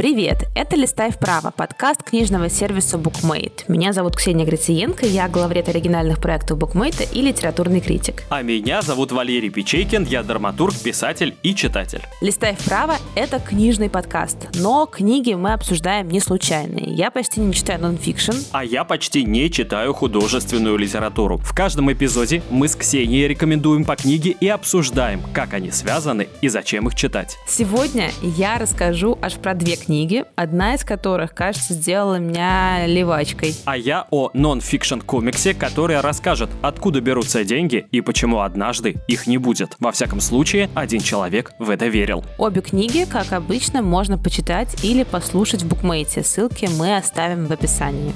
Привет! Это «Листай вправо» – подкаст книжного сервиса BookMate. Меня зовут Ксения Грициенко, я главред оригинальных проектов BookMate и литературный критик. А меня зовут Валерий Печейкин, я драматург, писатель и читатель. «Листай вправо» – это книжный подкаст, но книги мы обсуждаем не случайные. Я почти не читаю нонфикшн. А я почти не читаю художественную литературу. В каждом эпизоде мы с Ксенией рекомендуем по книге и обсуждаем, как они связаны и зачем их читать. Сегодня я расскажу аж про две книги книги, одна из которых, кажется, сделала меня левачкой. А я о нон-фикшн комиксе, который расскажет, откуда берутся деньги и почему однажды их не будет. Во всяком случае, один человек в это верил. Обе книги, как обычно, можно почитать или послушать в букмейте. Ссылки мы оставим в описании.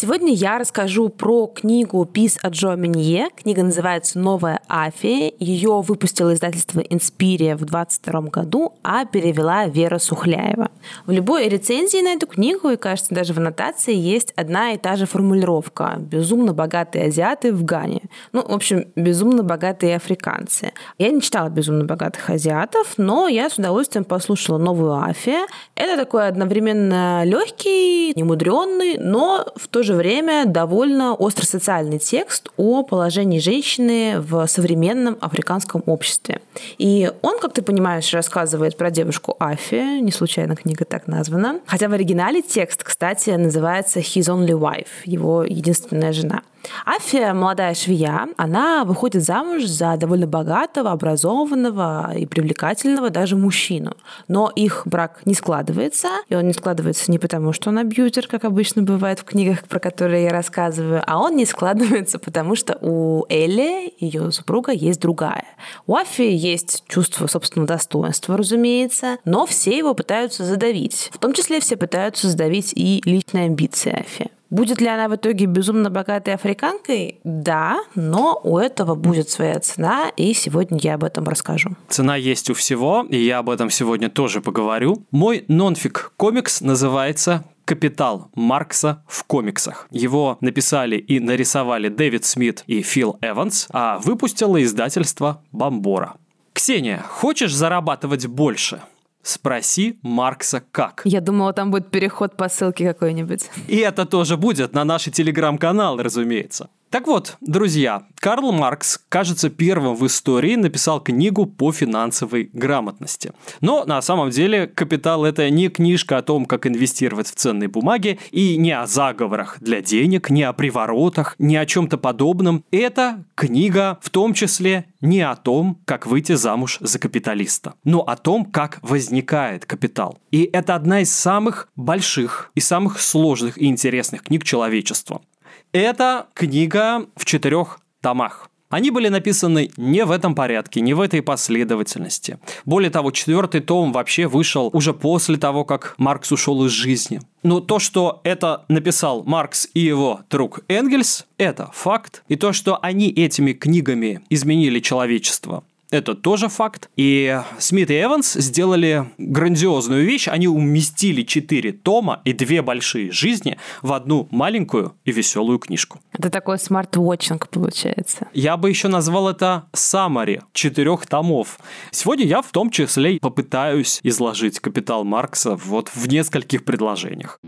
Сегодня я расскажу про книгу «Пис» от Джо Минье. Книга называется «Новая Афия». Ее выпустило издательство «Инспирия» в 22 году, а перевела Вера Сухляева. В любой рецензии на эту книгу, и, кажется, даже в аннотации, есть одна и та же формулировка «Безумно богатые азиаты в Гане». Ну, в общем, безумно богатые африканцы. Я не читала «Безумно богатых азиатов», но я с удовольствием послушала «Новую Афия». Это такой одновременно легкий, немудренный, но в то же же время довольно остросоциальный текст о положении женщины в современном африканском обществе. И он, как ты понимаешь, рассказывает про девушку Афи, не случайно книга так названа. Хотя в оригинале текст, кстати, называется «His Only Wife», его единственная жена. Афия, молодая швея, она выходит замуж за довольно богатого, образованного и привлекательного даже мужчину. Но их брак не складывается, и он не складывается не потому, что он абьюзер, как обычно бывает в книгах, про которые я рассказываю, а он не складывается потому, что у Элли, ее супруга, есть другая. У Афии есть чувство собственного достоинства, разумеется, но все его пытаются задавить. В том числе все пытаются задавить и личные амбиции Афи. Будет ли она в итоге безумно богатой африканкой? Да, но у этого будет своя цена, и сегодня я об этом расскажу. Цена есть у всего, и я об этом сегодня тоже поговорю. Мой нонфик комикс называется «Капитал Маркса в комиксах». Его написали и нарисовали Дэвид Смит и Фил Эванс, а выпустило издательство «Бомбора». Ксения, хочешь зарабатывать больше? Спроси Маркса как. Я думала, там будет переход по ссылке какой-нибудь. И это тоже будет на наши телеграм-каналы, разумеется. Так вот, друзья, Карл Маркс, кажется, первым в истории написал книгу по финансовой грамотности. Но на самом деле «Капитал» — это не книжка о том, как инвестировать в ценные бумаги, и не о заговорах для денег, не о приворотах, не о чем-то подобном. Это книга в том числе не о том, как выйти замуж за капиталиста, но о том, как возникает капитал. И это одна из самых больших и самых сложных и интересных книг человечества. Это книга в четырех томах. Они были написаны не в этом порядке, не в этой последовательности. Более того, четвертый том вообще вышел уже после того, как Маркс ушел из жизни. Но то, что это написал Маркс и его друг Энгельс, это факт. И то, что они этими книгами изменили человечество, это тоже факт. И Смит и Эванс сделали грандиозную вещь. Они уместили четыре тома и две большие жизни в одну маленькую и веселую книжку. Это такой smart watching получается. Я бы еще назвал это саммари четырех томов. Сегодня я в том числе попытаюсь изложить «Капитал Маркса» вот в нескольких предложениях.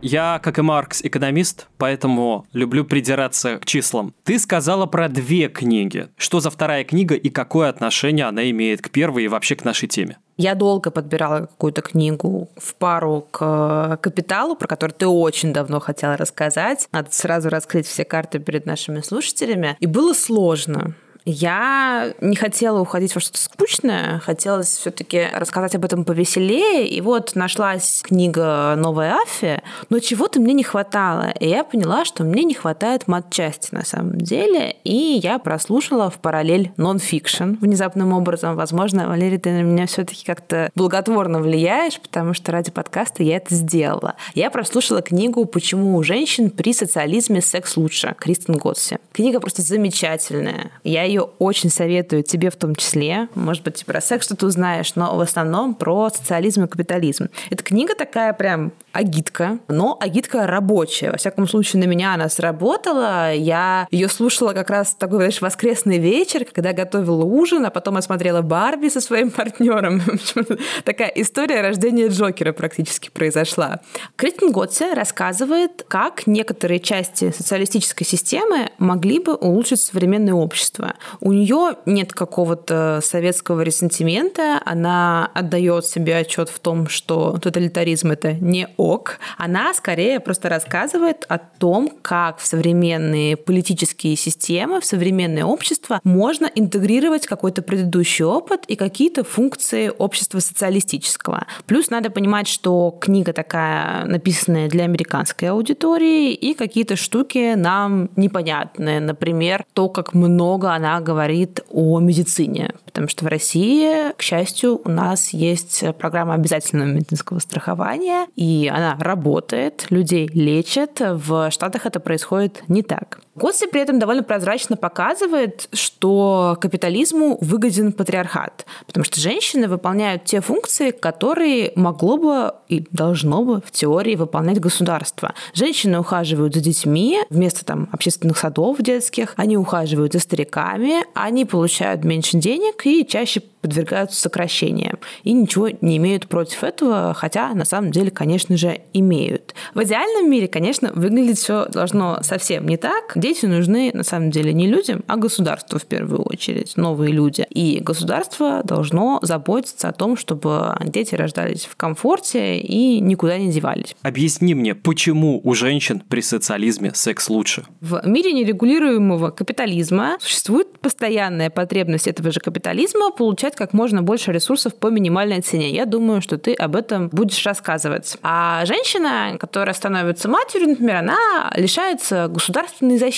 Я, как и Маркс, экономист, поэтому люблю придираться к числам. Ты сказала про две книги. Что за вторая книга и какое отношение она имеет к первой и вообще к нашей теме? Я долго подбирала какую-то книгу в пару к «Капиталу», про который ты очень давно хотела рассказать. Надо сразу раскрыть все карты перед нашими слушателями. И было сложно. Я не хотела уходить во что-то скучное, хотелось все-таки рассказать об этом повеселее. И вот нашлась книга «Новая Афия», но чего-то мне не хватало. И я поняла, что мне не хватает матчасти на самом деле. И я прослушала в параллель нон-фикшн внезапным образом. Возможно, Валерий, ты на меня все-таки как-то благотворно влияешь, потому что ради подкаста я это сделала. Я прослушала книгу «Почему у женщин при социализме секс лучше» Кристен Готси. Книга просто замечательная. Я ее ее очень советую тебе в том числе. Может быть, про секс что-то узнаешь, но в основном про социализм и капитализм. Эта книга такая прям агитка, но агитка рабочая. Во всяком случае, на меня она сработала. Я ее слушала как раз такой, знаешь, воскресный вечер, когда готовила ужин, а потом осмотрела Барби со своим партнером. Такая история рождения Джокера практически произошла. Кристин Готсе рассказывает, как некоторые части социалистической системы могли бы улучшить современное общество. У нее нет какого-то советского ресентимента, она отдает себе отчет в том, что тоталитаризм это не ок. Она скорее просто рассказывает о том, как в современные политические системы, в современное общество можно интегрировать какой-то предыдущий опыт и какие-то функции общества социалистического. Плюс надо понимать, что книга такая написанная для американской аудитории, и какие-то штуки нам непонятны. Например, то, как много она говорит о медицине. Потому что в России, к счастью, у нас есть программа обязательного медицинского страхования, и она работает, людей лечат. В Штатах это происходит не так. Госси при этом довольно прозрачно показывает, что капитализму выгоден патриархат, потому что женщины выполняют те функции, которые могло бы и должно бы в теории выполнять государство. Женщины ухаживают за детьми вместо там общественных садов детских, они ухаживают за стариками, они получают меньше денег и чаще подвергаются сокращениям и ничего не имеют против этого, хотя на самом деле, конечно же, имеют. В идеальном мире, конечно, выглядеть все должно совсем не так. Дети нужны на самом деле не людям, а государству в первую очередь, новые люди. И государство должно заботиться о том, чтобы дети рождались в комфорте и никуда не девались. Объясни мне, почему у женщин при социализме секс лучше? В мире нерегулируемого капитализма существует постоянная потребность этого же капитализма получать как можно больше ресурсов по минимальной цене. Я думаю, что ты об этом будешь рассказывать. А женщина, которая становится матерью, например, она лишается государственной защиты.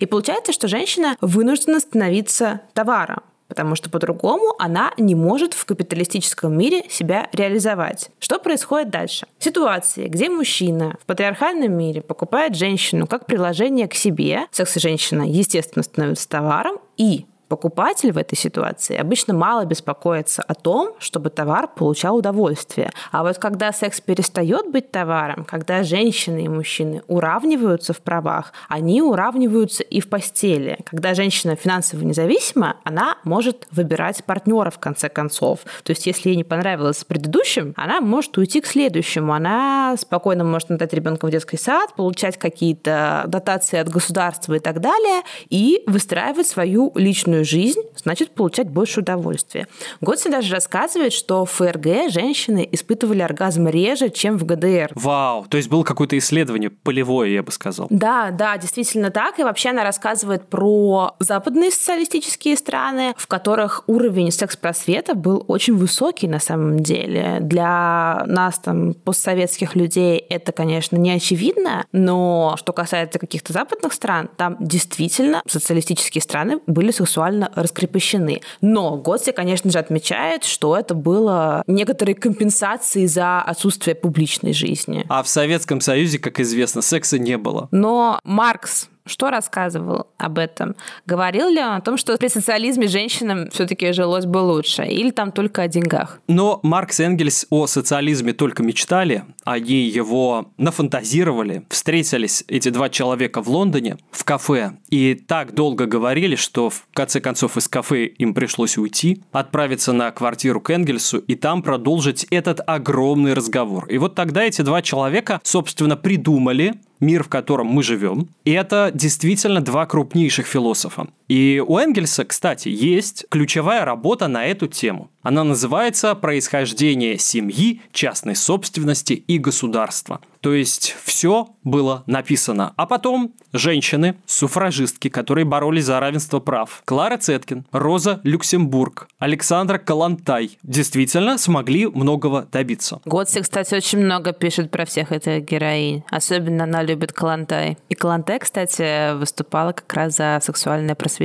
И получается, что женщина вынуждена становиться товаром потому что по-другому она не может в капиталистическом мире себя реализовать. Что происходит дальше? Ситуации, где мужчина в патриархальном мире покупает женщину как приложение к себе, секс-женщина, естественно, становится товаром, и Покупатель в этой ситуации обычно мало беспокоится о том, чтобы товар получал удовольствие. А вот когда секс перестает быть товаром, когда женщины и мужчины уравниваются в правах, они уравниваются и в постели. Когда женщина финансово независима, она может выбирать партнера в конце концов. То есть, если ей не понравилось с предыдущим, она может уйти к следующему. Она спокойно может отдать ребенка в детский сад, получать какие-то дотации от государства и так далее, и выстраивать свою личную личную жизнь, значит получать больше удовольствия. Готси даже рассказывает, что в ФРГ женщины испытывали оргазм реже, чем в ГДР. Вау, то есть было какое-то исследование полевое, я бы сказал. Да, да, действительно так. И вообще она рассказывает про западные социалистические страны, в которых уровень секс-просвета был очень высокий на самом деле. Для нас, там, постсоветских людей, это, конечно, не очевидно, но что касается каких-то западных стран, там действительно социалистические страны были сексуально сексуально раскрепощены. Но Готси, конечно же, отмечает, что это было некоторой компенсацией за отсутствие публичной жизни. А в Советском Союзе, как известно, секса не было. Но Маркс что рассказывал об этом? Говорил ли он о том, что при социализме женщинам все-таки жилось бы лучше? Или там только о деньгах? Но Маркс и Энгельс о социализме только мечтали, они его нафантазировали. Встретились эти два человека в Лондоне в кафе и так долго говорили, что в конце концов из кафе им пришлось уйти, отправиться на квартиру к Энгельсу и там продолжить этот огромный разговор. И вот тогда эти два человека, собственно, придумали мир, в котором мы живем. И это действительно два крупнейших философа. И у Энгельса, кстати, есть ключевая работа на эту тему. Она называется «Происхождение семьи, частной собственности и государства». То есть все было написано. А потом женщины, суфражистки, которые боролись за равенство прав, Клара Цеткин, Роза Люксембург, Александра Калантай действительно смогли многого добиться. Готси, кстати, очень много пишет про всех этих героинь. Особенно она любит Калантай. И Калантай, кстати, выступала как раз за сексуальное просвещение.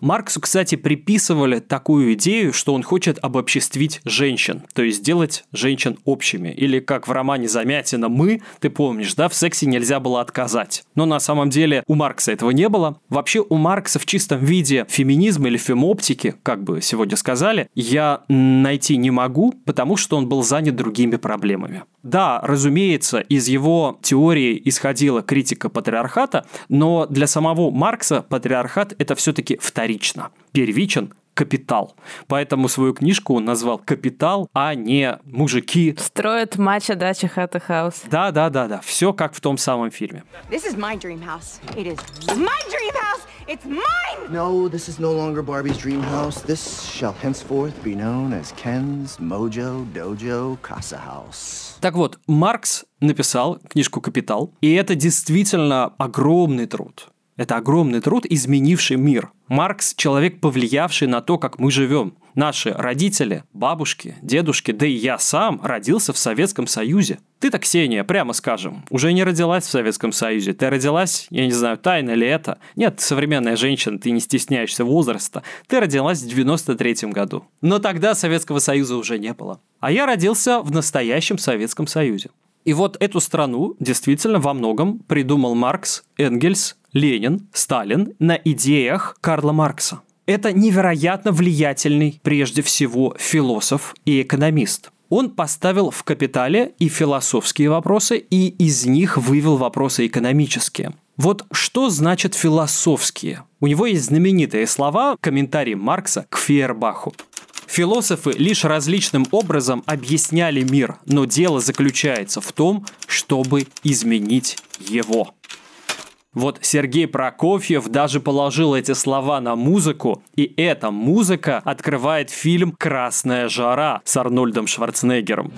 Марксу, кстати, приписывали такую идею, что он хочет обобществить женщин, то есть сделать женщин общими. Или как в романе Замятина «Мы», Ты помнишь, да, в сексе нельзя было отказать. Но на самом деле у Маркса этого не было. Вообще у Маркса в чистом виде феминизм или фемоптики, как бы сегодня сказали, я найти не могу, потому что он был занят другими проблемами. Да, разумеется, из его теории исходила критика патриархата, но для самого Маркса патриархат это все-таки вторично. Первичен капитал. Поэтому свою книжку он назвал «Капитал», а не «Мужики». Строят матча дача хата хаус. Да, да, да, да. Все как в том самом фильме. This is my dream house. It is my dream house. It's mine. No, this is no longer Barbie's dream house. This shall henceforth be known as Ken's Mojo Dojo Casa House. Так вот, Маркс написал книжку «Капитал», и это действительно огромный труд. Это огромный труд, изменивший мир. Маркс – человек, повлиявший на то, как мы живем. Наши родители, бабушки, дедушки, да и я сам родился в Советском Союзе. Ты-то, Ксения, прямо скажем, уже не родилась в Советском Союзе. Ты родилась, я не знаю, тайно ли это. Нет, современная женщина, ты не стесняешься возраста. Ты родилась в 93 году. Но тогда Советского Союза уже не было. А я родился в настоящем Советском Союзе. И вот эту страну действительно во многом придумал Маркс, Энгельс, Ленин, Сталин на идеях Карла Маркса. Это невероятно влиятельный, прежде всего, философ и экономист. Он поставил в «Капитале» и философские вопросы, и из них вывел вопросы экономические. Вот что значит философские? У него есть знаменитые слова, комментарий Маркса к Фейербаху. Философы лишь различным образом объясняли мир, но дело заключается в том, чтобы изменить его. Вот Сергей Прокофьев даже положил эти слова на музыку, и эта музыка открывает фильм «Красная жара» с Арнольдом Шварценеггером.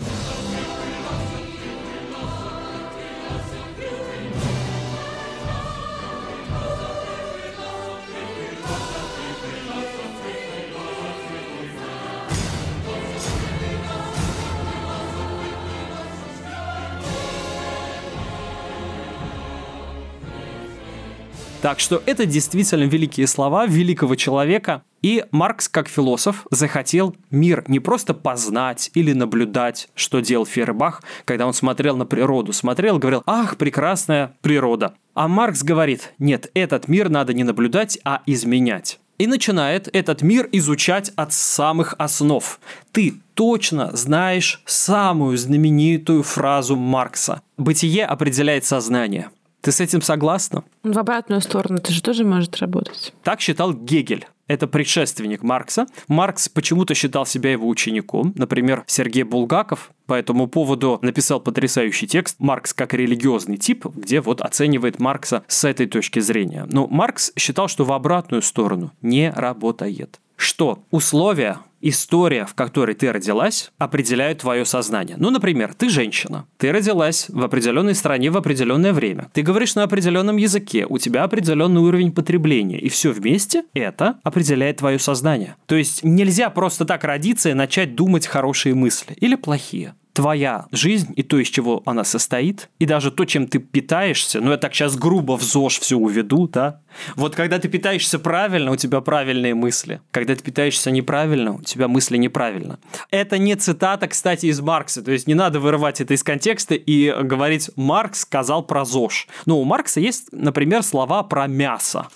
Так что это действительно великие слова великого человека. И Маркс, как философ, захотел мир не просто познать или наблюдать, что делал Фейербах, когда он смотрел на природу. Смотрел, говорил, ах, прекрасная природа. А Маркс говорит, нет, этот мир надо не наблюдать, а изменять и начинает этот мир изучать от самых основ. Ты точно знаешь самую знаменитую фразу Маркса. Бытие определяет сознание. Ты с этим согласна? В обратную сторону это же тоже может работать. Так считал Гегель. Это предшественник Маркса. Маркс почему-то считал себя его учеником. Например, Сергей Булгаков по этому поводу написал потрясающий текст «Маркс как религиозный тип», где вот оценивает Маркса с этой точки зрения. Но Маркс считал, что в обратную сторону не работает. Что условия история, в которой ты родилась, определяет твое сознание. Ну, например, ты женщина. Ты родилась в определенной стране в определенное время. Ты говоришь на определенном языке, у тебя определенный уровень потребления. И все вместе это определяет твое сознание. То есть нельзя просто так родиться и начать думать хорошие мысли или плохие твоя жизнь и то, из чего она состоит, и даже то, чем ты питаешься, ну я так сейчас грубо в ЗОЖ все уведу, да, вот когда ты питаешься правильно, у тебя правильные мысли. Когда ты питаешься неправильно, у тебя мысли неправильно. Это не цитата, кстати, из Маркса, то есть не надо вырывать это из контекста и говорить «Маркс сказал про ЗОЖ». Ну, у Маркса есть, например, слова про мясо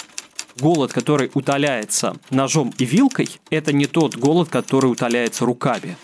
голод, который утоляется ножом и вилкой, это не тот голод, который утоляется руками.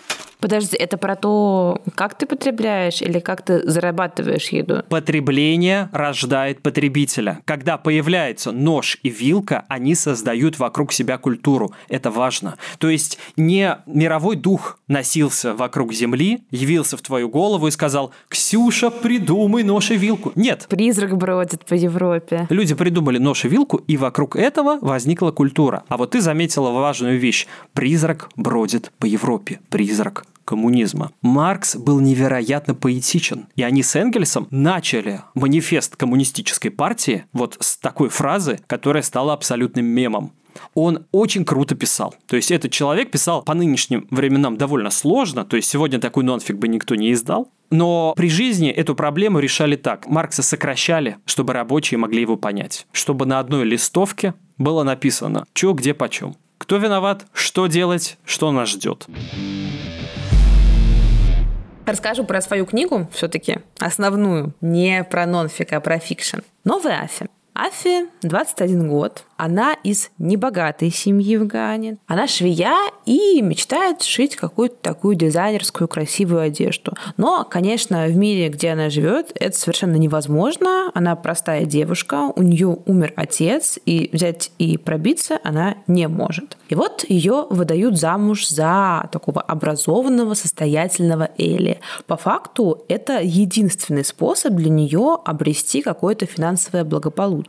Подожди, это про то, как ты потребляешь или как ты зарабатываешь еду? Потребление рождает потребителя. Когда появляется нож и вилка, они создают вокруг себя культуру. Это важно. То есть не мировой дух носился вокруг Земли, явился в твою голову и сказал «Ксюша, придумай нож и вилку». Нет. Призрак бродит по Европе. Люди придумали нож и вилку, и вокруг этого возникла культура. А вот ты заметила важную вещь. Призрак бродит по Европе. Призрак коммунизма. Маркс был невероятно поэтичен, и они с Энгельсом начали манифест коммунистической партии вот с такой фразы, которая стала абсолютным мемом он очень круто писал. То есть этот человек писал по нынешним временам довольно сложно, то есть сегодня такой non-fic бы никто не издал. Но при жизни эту проблему решали так. Маркса сокращали, чтобы рабочие могли его понять. Чтобы на одной листовке было написано, что, где, почем. Кто виноват, что делать, что нас ждет. Расскажу про свою книгу все-таки, основную, не про non-fic, а про fiction. Новая Афи. Афи 21 год, она из небогатой семьи в Гане. Она швея и мечтает шить какую-то такую дизайнерскую красивую одежду. Но, конечно, в мире, где она живет, это совершенно невозможно. Она простая девушка, у нее умер отец, и взять и пробиться она не может. И вот ее выдают замуж за такого образованного, состоятельного Эли. По факту это единственный способ для нее обрести какое-то финансовое благополучие.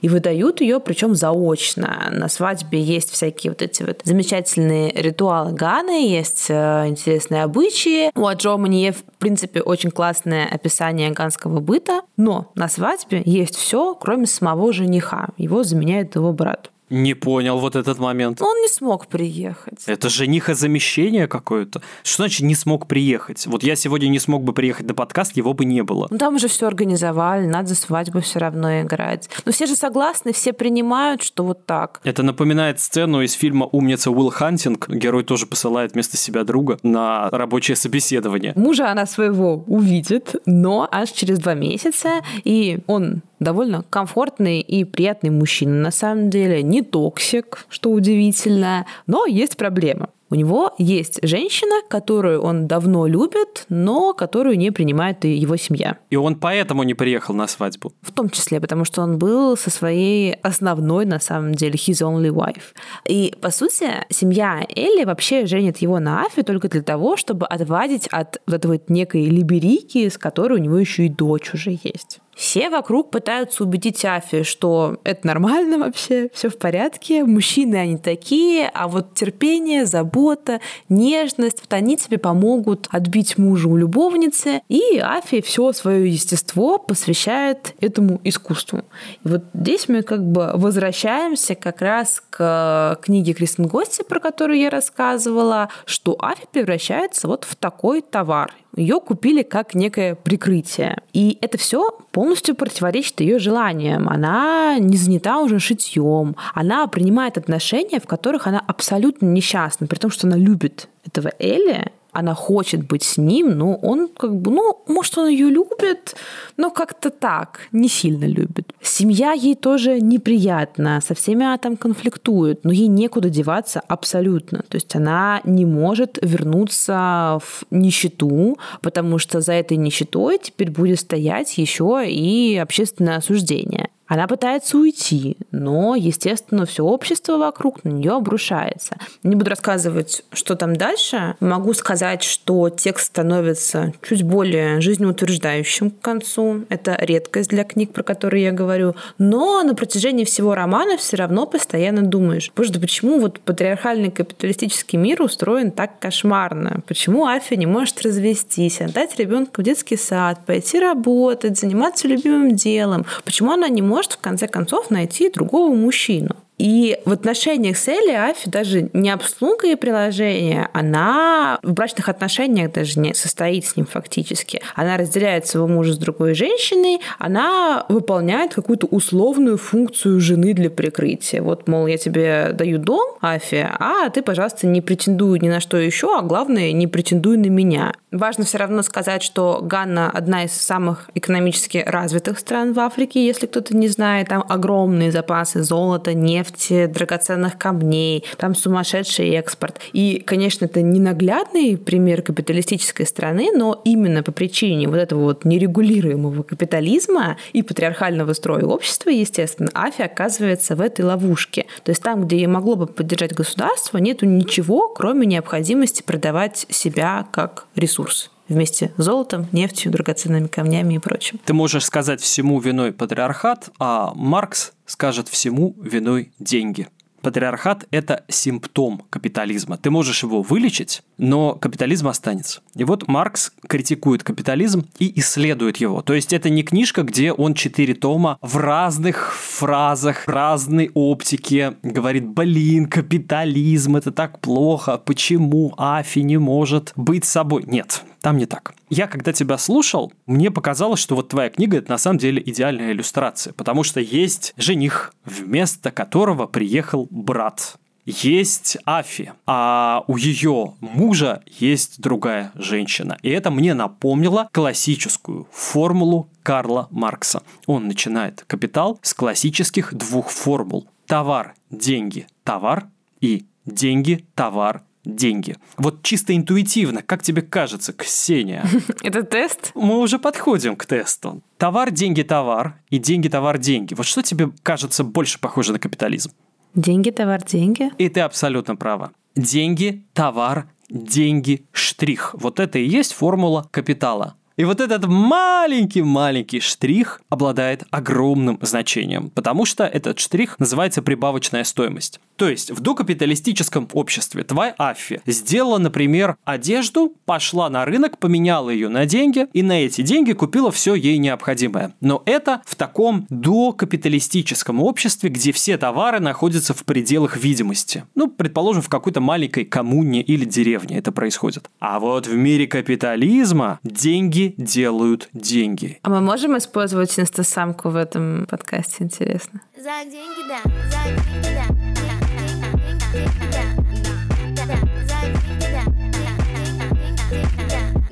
И выдают ее, причем за заочно. На свадьбе есть всякие вот эти вот замечательные ритуалы Ганы, есть э, интересные обычаи. У Аджо Манье, в принципе, очень классное описание ганского быта, но на свадьбе есть все, кроме самого жениха. Его заменяет его брат. Не понял вот этот момент. Он не смог приехать. Это женихозамещение какое-то. Что значит не смог приехать? Вот я сегодня не смог бы приехать на подкаст, его бы не было. Ну там уже все организовали, надо свадьбу все равно играть. Но все же согласны, все принимают, что вот так. Это напоминает сцену из фильма «Умница Уилл Хантинг». Герой тоже посылает вместо себя друга на рабочее собеседование. Мужа она своего увидит, но аж через два месяца, и он довольно комфортный и приятный мужчина на самом деле, не токсик, что удивительно, но есть проблема. У него есть женщина, которую он давно любит, но которую не принимает и его семья. И он поэтому не приехал на свадьбу? В том числе, потому что он был со своей основной, на самом деле, his only wife. И, по сути, семья Элли вообще женит его на Афе только для того, чтобы отвадить от вот этой вот некой либерики, с которой у него еще и дочь уже есть. Все вокруг пытаются убедить Афи, что это нормально вообще, все в порядке, мужчины они такие, а вот терпение, забота, нежность, вот они тебе помогут отбить мужа у любовницы, и Афи все свое естество посвящает этому искусству. И вот здесь мы как бы возвращаемся как раз к книге Кристин Гости, про которую я рассказывала, что Афи превращается вот в такой товар. Ее купили как некое прикрытие. И это все полностью противоречит ее желаниям. Она не занята уже шитьем. Она принимает отношения, в которых она абсолютно несчастна, при том, что она любит этого Элли, она хочет быть с ним, но он как бы, ну, может, он ее любит, но как-то так, не сильно любит. Семья ей тоже неприятна, со всеми она там конфликтует, но ей некуда деваться абсолютно. То есть она не может вернуться в нищету, потому что за этой нищетой теперь будет стоять еще и общественное осуждение. Она пытается уйти, но, естественно, все общество вокруг на нее обрушается. Не буду рассказывать, что там дальше. Могу сказать, что текст становится чуть более жизнеутверждающим к концу. Это редкость для книг, про которые я говорю. Но на протяжении всего романа все равно постоянно думаешь, боже, да почему вот патриархальный капиталистический мир устроен так кошмарно? Почему Афи не может развестись, отдать ребенка в детский сад, пойти работать, заниматься любимым делом? Почему она не может может в конце концов найти другого мужчину. И в отношениях с Элли Афи даже не обслуга и приложение, она в брачных отношениях даже не состоит с ним фактически. Она разделяет своего мужа с другой женщиной, она выполняет какую-то условную функцию жены для прикрытия. Вот, мол, я тебе даю дом, Афи, а ты, пожалуйста, не претендуй ни на что еще, а главное, не претендуй на меня. Важно все равно сказать, что Ганна одна из самых экономически развитых стран в Африке, если кто-то не знает. Там огромные запасы золота, нефти, драгоценных камней, там сумасшедший экспорт. И, конечно, это не наглядный пример капиталистической страны, но именно по причине вот этого вот нерегулируемого капитализма и патриархального строя общества, естественно, Афи оказывается в этой ловушке. То есть там, где ей могло бы поддержать государство, нету ничего, кроме необходимости продавать себя как ресурс вместе с золотом, нефтью, драгоценными камнями и прочим. Ты можешь сказать всему виной патриархат, а Маркс скажет всему виной деньги. Патриархат – это симптом капитализма. Ты можешь его вылечить, но капитализм останется. И вот Маркс критикует капитализм и исследует его. То есть это не книжка, где он четыре тома в разных фразах, разной оптике говорит, блин, капитализм – это так плохо, почему Афи не может быть собой? Нет, там не так. Я, когда тебя слушал, мне показалось, что вот твоя книга – это на самом деле идеальная иллюстрация, потому что есть жених, вместо которого приехал брат. есть Афи, а у ее мужа есть другая женщина. И это мне напомнило классическую формулу Карла Маркса. Он начинает «Капитал» с классических двух формул. Товар, деньги, товар и деньги, товар, деньги. Вот чисто интуитивно, как тебе кажется, Ксения? Это тест? Мы уже подходим к тесту. Товар, деньги, товар и деньги, товар, деньги. Вот что тебе кажется больше похоже на капитализм? Деньги, товар, деньги. И ты абсолютно права. Деньги, товар, деньги, штрих. Вот это и есть формула капитала. И вот этот маленький-маленький штрих обладает огромным значением, потому что этот штрих называется прибавочная стоимость. То есть в докапиталистическом обществе твоя Аффи сделала, например, одежду, пошла на рынок, поменяла ее на деньги и на эти деньги купила все ей необходимое. Но это в таком докапиталистическом обществе, где все товары находятся в пределах видимости. Ну, предположим, в какой-то маленькой коммуне или деревне это происходит. А вот в мире капитализма деньги делают деньги. А мы можем использовать инстасамку в этом подкасте, интересно? За деньги, да. За деньги, да.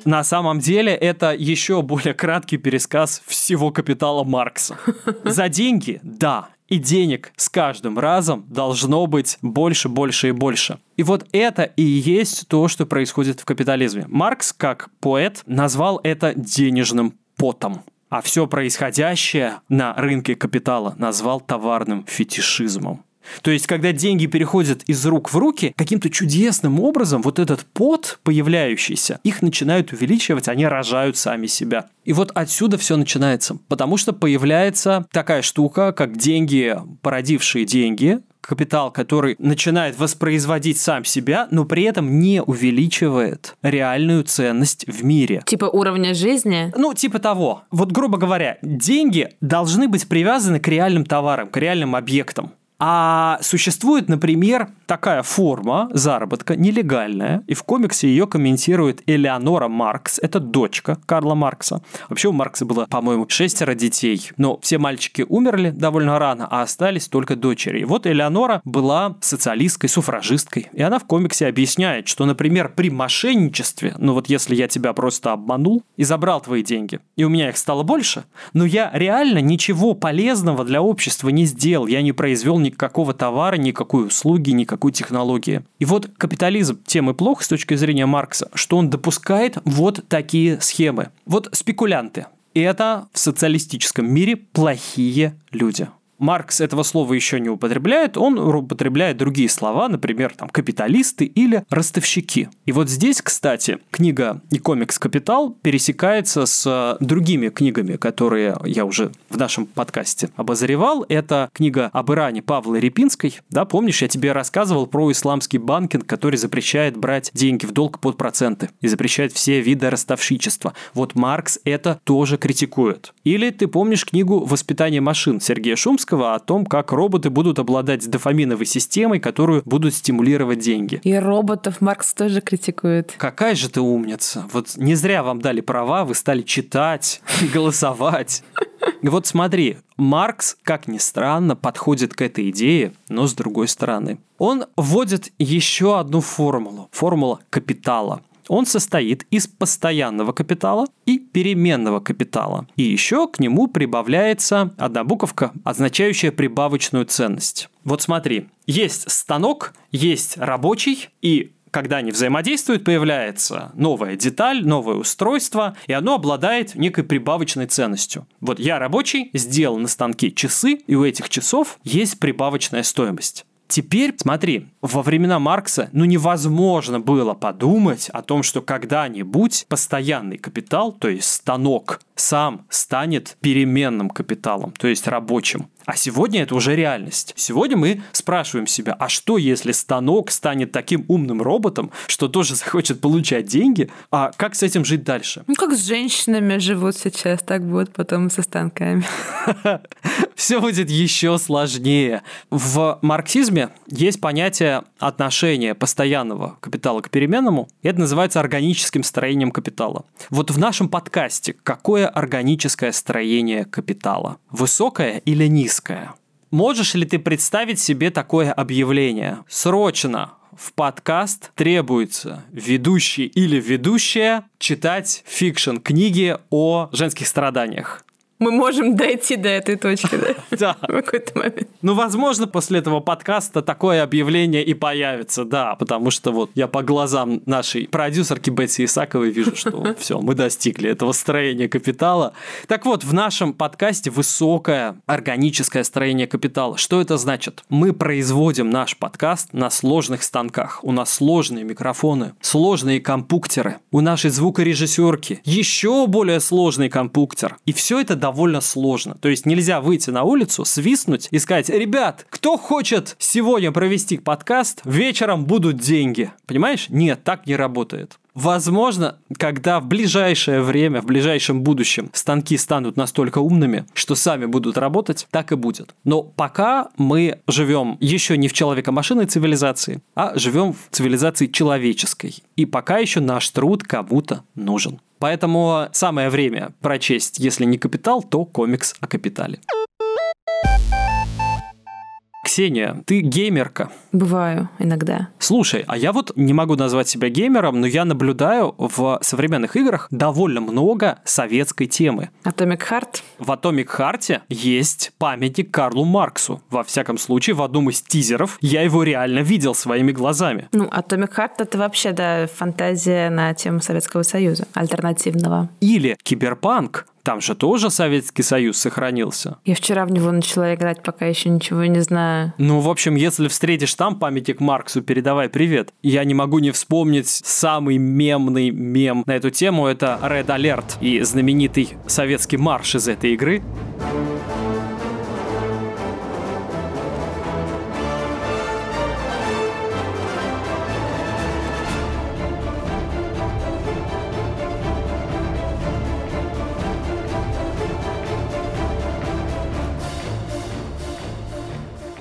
На самом деле это еще более краткий пересказ всего капитала Маркса. За деньги, да, и денег с каждым разом должно быть больше, больше и больше. И вот это и есть то, что происходит в капитализме. Маркс, как поэт, назвал это денежным потом. А все происходящее на рынке капитала назвал товарным фетишизмом. То есть, когда деньги переходят из рук в руки, каким-то чудесным образом вот этот пот появляющийся, их начинают увеличивать, они рожают сами себя. И вот отсюда все начинается, потому что появляется такая штука, как деньги, породившие деньги, капитал, который начинает воспроизводить сам себя, но при этом не увеличивает реальную ценность в мире. Типа уровня жизни? Ну, типа того. Вот, грубо говоря, деньги должны быть привязаны к реальным товарам, к реальным объектам. А существует, например, такая форма заработка нелегальная, и в комиксе ее комментирует Элеонора Маркс, это дочка Карла Маркса. Вообще у Маркса было, по-моему, шестеро детей, но все мальчики умерли довольно рано, а остались только дочери. И вот Элеонора была социалисткой, суфражисткой, и она в комиксе объясняет, что, например, при мошенничестве, ну вот если я тебя просто обманул и забрал твои деньги, и у меня их стало больше, но я реально ничего полезного для общества не сделал, я не произвел никакого товара, никакой услуги, никакой технологии. И вот капитализм тем и плохо с точки зрения Маркса, что он допускает вот такие схемы. Вот спекулянты. Это в социалистическом мире плохие люди. Маркс этого слова еще не употребляет, он употребляет другие слова, например, там, капиталисты или ростовщики. И вот здесь, кстати, книга и комикс «Капитал» пересекается с другими книгами, которые я уже в нашем подкасте обозревал. Это книга об Иране Павла Репинской. Да, помнишь, я тебе рассказывал про исламский банкинг, который запрещает брать деньги в долг под проценты и запрещает все виды ростовщичества. Вот Маркс это тоже критикует. Или ты помнишь книгу «Воспитание машин» Сергея Шумского, Достоевского о том, как роботы будут обладать дофаминовой системой, которую будут стимулировать деньги. И роботов Маркс тоже критикует. Какая же ты умница. Вот не зря вам дали права, вы стали читать, голосовать. И вот смотри, Маркс, как ни странно, подходит к этой идее, но с другой стороны. Он вводит еще одну формулу. Формула капитала – он состоит из постоянного капитала и переменного капитала. И еще к нему прибавляется одна буковка, означающая прибавочную ценность. Вот смотри, есть станок, есть рабочий, и когда они взаимодействуют, появляется новая деталь, новое устройство, и оно обладает некой прибавочной ценностью. Вот я рабочий, сделал на станке часы, и у этих часов есть прибавочная стоимость. Теперь, смотри, во времена Маркса, ну, невозможно было подумать о том, что когда-нибудь постоянный капитал, то есть станок, сам станет переменным капиталом, то есть рабочим. А сегодня это уже реальность. Сегодня мы спрашиваем себя, а что если станок станет таким умным роботом, что тоже захочет получать деньги, а как с этим жить дальше? Ну, как с женщинами живут сейчас, так будет потом со станками. Все будет еще сложнее. В марксизме есть понятие отношения постоянного капитала к переменному, это называется органическим строением капитала. Вот в нашем подкасте какое органическое строение капитала? Высокое или низкое? можешь ли ты представить себе такое объявление? Срочно в подкаст требуется ведущий или ведущая читать fiction книги о женских страданиях. Мы можем дойти до этой точки, да? Да. В какой-то момент. Ну, возможно, после этого подкаста такое объявление и появится, да, потому что вот я по глазам нашей продюсерки Бетси Исаковой вижу, что все, мы достигли этого строения капитала. Так вот, в нашем подкасте высокое органическое строение капитала. Что это значит? Мы производим наш подкаст на сложных станках. У нас сложные микрофоны, сложные компуктеры. У нашей звукорежиссерки еще более сложный компуктер. И все это довольно сложно. То есть нельзя выйти на улицу, свистнуть и сказать, ребят, кто хочет сегодня провести подкаст, вечером будут деньги. Понимаешь? Нет, так не работает. Возможно, когда в ближайшее время, в ближайшем будущем станки станут настолько умными, что сами будут работать, так и будет. Но пока мы живем еще не в человеко-машинной цивилизации, а живем в цивилизации человеческой. И пока еще наш труд кому-то нужен. Поэтому самое время прочесть, если не капитал, то комикс о капитале. Ксения, ты геймерка. Бываю иногда. Слушай, а я вот не могу назвать себя геймером, но я наблюдаю в современных играх довольно много советской темы. Atomic Heart. В Atomic Heart есть памятник Карлу Марксу. Во всяком случае, в одном из тизеров я его реально видел своими глазами. Ну, Atomic Heart это вообще, да, фантазия на тему Советского Союза, альтернативного. Или Киберпанк. Там же тоже Советский Союз сохранился. Я вчера в него начала играть, пока еще ничего не знаю. Ну, в общем, если встретишь там памятник Марксу, передавай привет. Я не могу не вспомнить самый мемный мем на эту тему. Это Red Alert и знаменитый советский марш из этой игры.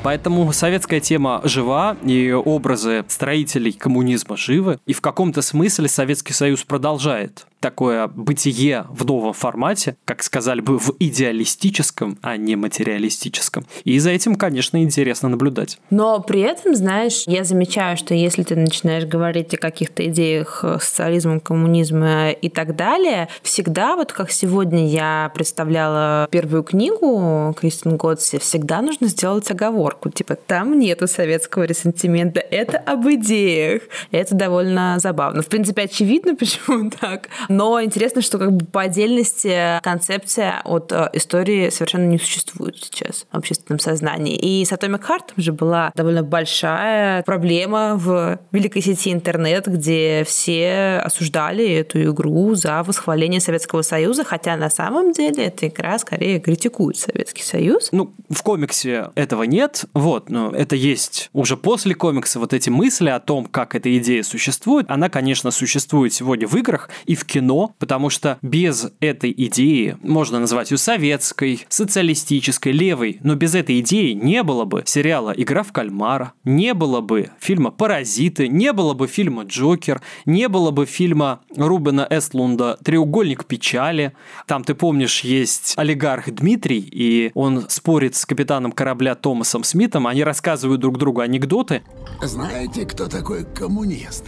Поэтому советская тема жива, и образы строителей коммунизма живы, и в каком-то смысле Советский Союз продолжает такое бытие в новом формате, как сказали бы, в идеалистическом, а не материалистическом. И за этим, конечно, интересно наблюдать. Но при этом, знаешь, я замечаю, что если ты начинаешь говорить о каких-то идеях социализма, коммунизма и так далее, всегда, вот как сегодня я представляла первую книгу Кристин Готси, всегда нужно сделать оговорку. Типа, там нету советского ресентимента, это об идеях. Это довольно забавно. В принципе, очевидно, почему так. Но интересно, что как бы по отдельности концепция от э, истории совершенно не существует сейчас в общественном сознании. И с Atomic Heart же была довольно большая проблема в великой сети интернет, где все осуждали эту игру за восхваление Советского Союза, хотя на самом деле эта игра скорее критикует Советский Союз. Ну, в комиксе этого нет, вот, но это есть уже после комикса вот эти мысли о том, как эта идея существует, она, конечно, существует сегодня в играх и в кино, потому что без этой идеи, можно назвать ее советской, социалистической, левой, но без этой идеи не было бы сериала «Игра в кальмара», не было бы фильма «Паразиты», не было бы фильма «Джокер», не было бы фильма Рубена Эстлунда «Треугольник печали». Там, ты помнишь, есть олигарх Дмитрий, и он спорит с капитаном корабля Томасом Смитом, они рассказывают друг другу анекдоты. Знаете, кто такой коммунист?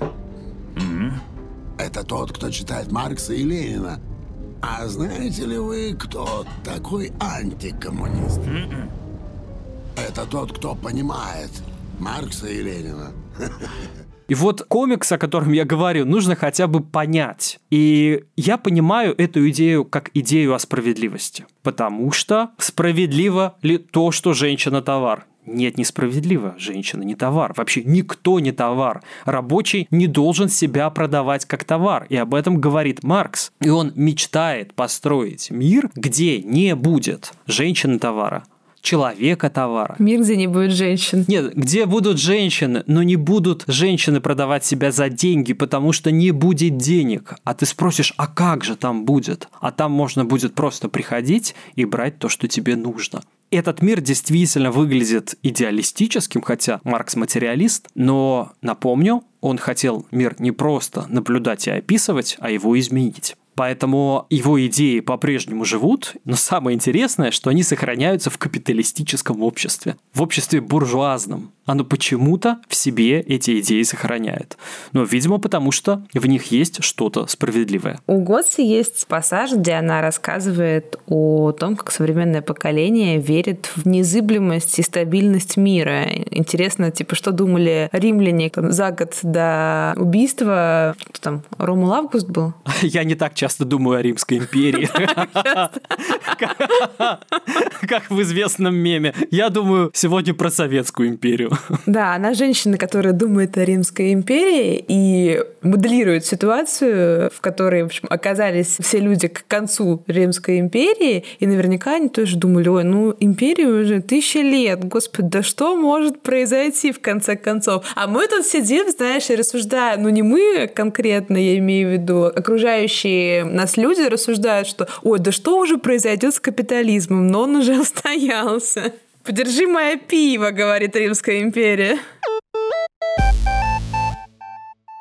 Это тот, кто читает Маркса и Ленина. А знаете ли вы, кто такой антикоммунист? Это тот, кто понимает Маркса и Ленина. И вот комикс, о котором я говорю, нужно хотя бы понять. И я понимаю эту идею как идею о справедливости. Потому что справедливо ли то, что женщина товар? Нет, несправедливо. Женщина не товар. Вообще никто не товар. Рабочий не должен себя продавать как товар. И об этом говорит Маркс. И он мечтает построить мир, где не будет женщины товара, человека товара. Мир, где не будет женщин. Нет, где будут женщины, но не будут женщины продавать себя за деньги, потому что не будет денег. А ты спросишь, а как же там будет? А там можно будет просто приходить и брать то, что тебе нужно. Этот мир действительно выглядит идеалистическим, хотя Маркс материалист, но, напомню, он хотел мир не просто наблюдать и описывать, а его изменить. Поэтому его идеи по-прежнему живут, но самое интересное, что они сохраняются в капиталистическом обществе, в обществе буржуазном. Оно почему-то в себе эти идеи сохраняет. Но, видимо, потому что в них есть что-то справедливое. У Готси есть пассаж, где она рассказывает о том, как современное поколение верит в незыблемость и стабильность мира. Интересно, типа, что думали римляне там, за год до убийства? Кто там, Ромул Август был? Я не так часто думаю о Римской империи. Как в известном меме. Я думаю сегодня про Советскую империю. Да, она женщина, которая думает о Римской империи и моделирует ситуацию, в которой, в общем, оказались все люди к концу Римской империи, и наверняка они тоже думали, ой, ну, империя уже тысячи лет, господи, да что может произойти в конце концов? А мы тут сидим, знаешь, и рассуждаем, ну, не мы конкретно, я имею в виду, окружающие нас люди рассуждают, что, ой, да что уже произойдет с капитализмом, но он уже устоялся. Подержи мое пиво, говорит Римская империя.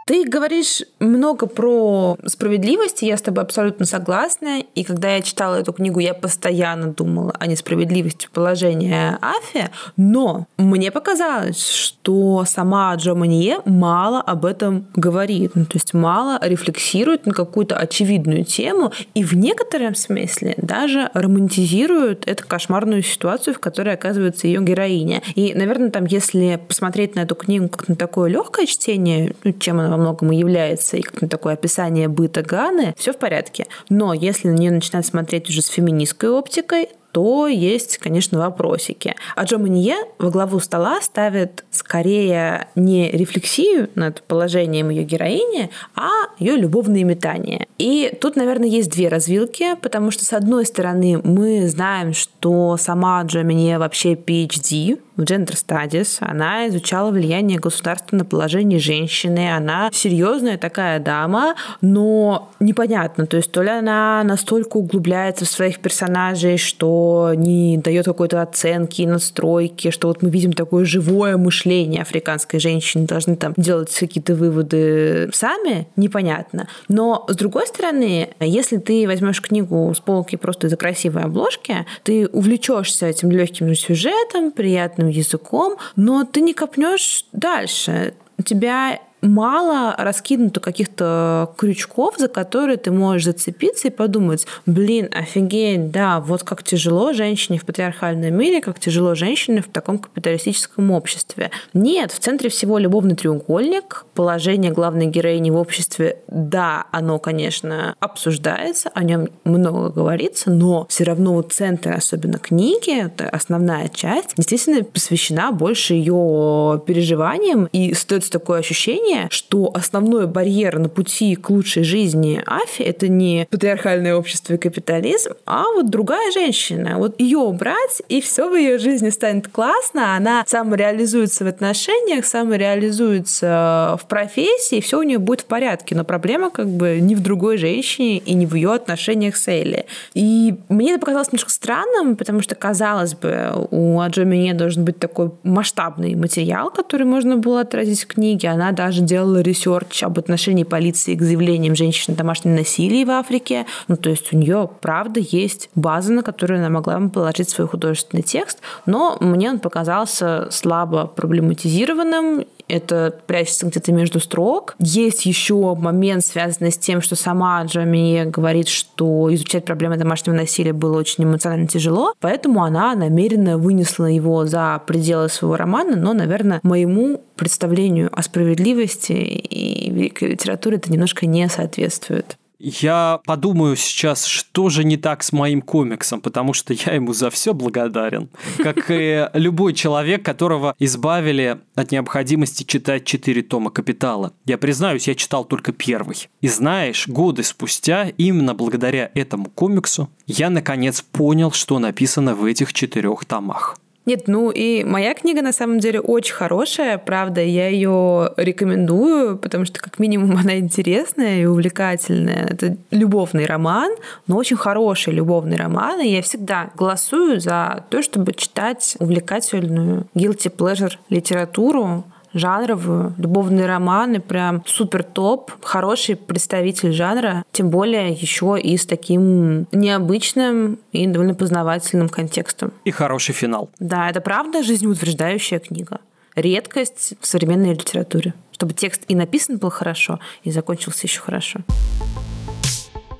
Ты говоришь много про справедливость, и я с тобой абсолютно согласна. И когда я читала эту книгу, я постоянно думала о несправедливости положения Афи, но мне показалось, что сама Джо Манье мало об этом говорит, ну, то есть мало рефлексирует на какую-то очевидную тему, и в некотором смысле даже романтизирует эту кошмарную ситуацию, в которой оказывается ее героиня. И, наверное, там, если посмотреть на эту книгу как на такое легкое чтение, ну, чем она во многом и является, и как такое описание быта Ганы, все в порядке. Но если на нее начинать смотреть уже с феминистской оптикой, то есть, конечно, вопросики. А Джо Манье во главу стола ставит скорее не рефлексию над положением ее героини, а ее любовные метания. И тут, наверное, есть две развилки, потому что, с одной стороны, мы знаем, что сама Джо Манье вообще PhD, в Gender Studies. Она изучала влияние государства на положение женщины. Она серьезная такая дама, но непонятно, то есть то ли она настолько углубляется в своих персонажей, что не дает какой-то оценки настройки, что вот мы видим такое живое мышление африканской женщины, должны там делать какие-то выводы сами, непонятно. Но с другой стороны, если ты возьмешь книгу с полки просто из-за красивой обложки, ты увлечешься этим легким сюжетом, приятным языком, но ты не копнешь дальше. У тебя мало раскинуто каких-то крючков, за которые ты можешь зацепиться и подумать, блин, офигеть, да, вот как тяжело женщине в патриархальном мире, как тяжело женщине в таком капиталистическом обществе. Нет, в центре всего любовный треугольник, положение главной героини в обществе, да, оно, конечно, обсуждается, о нем много говорится, но все равно вот центр, особенно книги, это основная часть, действительно посвящена больше ее переживаниям, и стоит такое ощущение, понимание, что основной барьер на пути к лучшей жизни Афи — это не патриархальное общество и капитализм, а вот другая женщина. Вот ее убрать, и все в ее жизни станет классно, она самореализуется в отношениях, самореализуется в профессии, все у нее будет в порядке. Но проблема как бы не в другой женщине и не в ее отношениях с Элли. И мне это показалось немножко странным, потому что, казалось бы, у Аджо Медие должен быть такой масштабный материал, который можно было отразить в книге. Она даже делала research об отношении полиции к заявлениям женщин о домашнем насилии в Африке. Ну, то есть у нее, правда, есть база, на которую она могла бы положить свой художественный текст, но мне он показался слабо проблематизированным это прячется где-то между строк. Есть еще момент, связанный с тем, что сама Джами говорит, что изучать проблемы домашнего насилия было очень эмоционально тяжело, поэтому она намеренно вынесла его за пределы своего романа, но, наверное, моему представлению о справедливости и великой литературе это немножко не соответствует. Я подумаю сейчас, что же не так с моим комиксом, потому что я ему за все благодарен. Как и любой человек, которого избавили от необходимости читать четыре тома «Капитала». Я признаюсь, я читал только первый. И знаешь, годы спустя, именно благодаря этому комиксу, я наконец понял, что написано в этих четырех томах. Нет, ну и моя книга на самом деле очень хорошая, правда, я ее рекомендую, потому что как минимум она интересная и увлекательная. Это любовный роман, но очень хороший любовный роман, и я всегда голосую за то, чтобы читать увлекательную guilty pleasure литературу, жанровую. Любовные романы прям супер топ. Хороший представитель жанра. Тем более еще и с таким необычным и довольно познавательным контекстом. И хороший финал. Да, это правда жизнеутверждающая книга. Редкость в современной литературе. Чтобы текст и написан был хорошо, и закончился еще хорошо.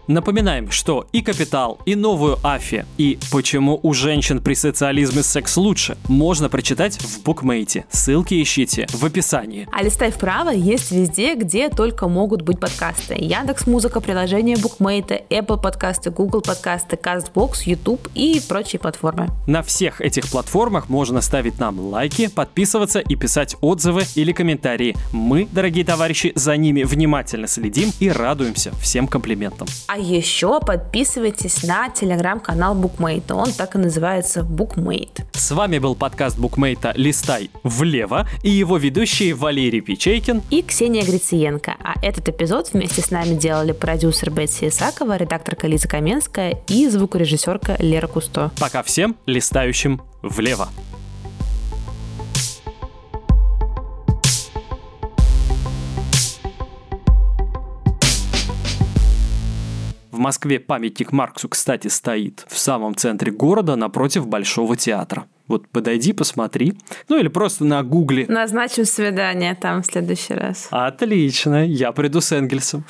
Напоминаем, что и «Капитал», и «Новую Афи», и «Почему у женщин при социализме секс лучше» можно прочитать в букмейте. Ссылки ищите в описании. А листай вправо есть везде, где только могут быть подкасты. Яндекс Музыка, приложение букмейта, Apple подкасты, Google подкасты, CastBox, YouTube и прочие платформы. На всех этих платформах можно ставить нам лайки, подписываться и писать отзывы или комментарии. Мы, дорогие товарищи, за ними внимательно следим и радуемся всем комплиментам. А еще подписывайтесь на телеграм-канал Букмейта. Он так и называется Букмейт. С вами был подкаст Букмейта «Листай влево» и его ведущие Валерий Печейкин и Ксения Грициенко. А этот эпизод вместе с нами делали продюсер Бетси Исакова, редакторка Лиза Каменская и звукорежиссерка Лера Кусто. Пока всем листающим влево. В Москве памятник Марксу, кстати, стоит в самом центре города напротив Большого театра. Вот подойди, посмотри. Ну или просто на гугле. Назначим свидание там в следующий раз. Отлично, я приду с Энгельсом.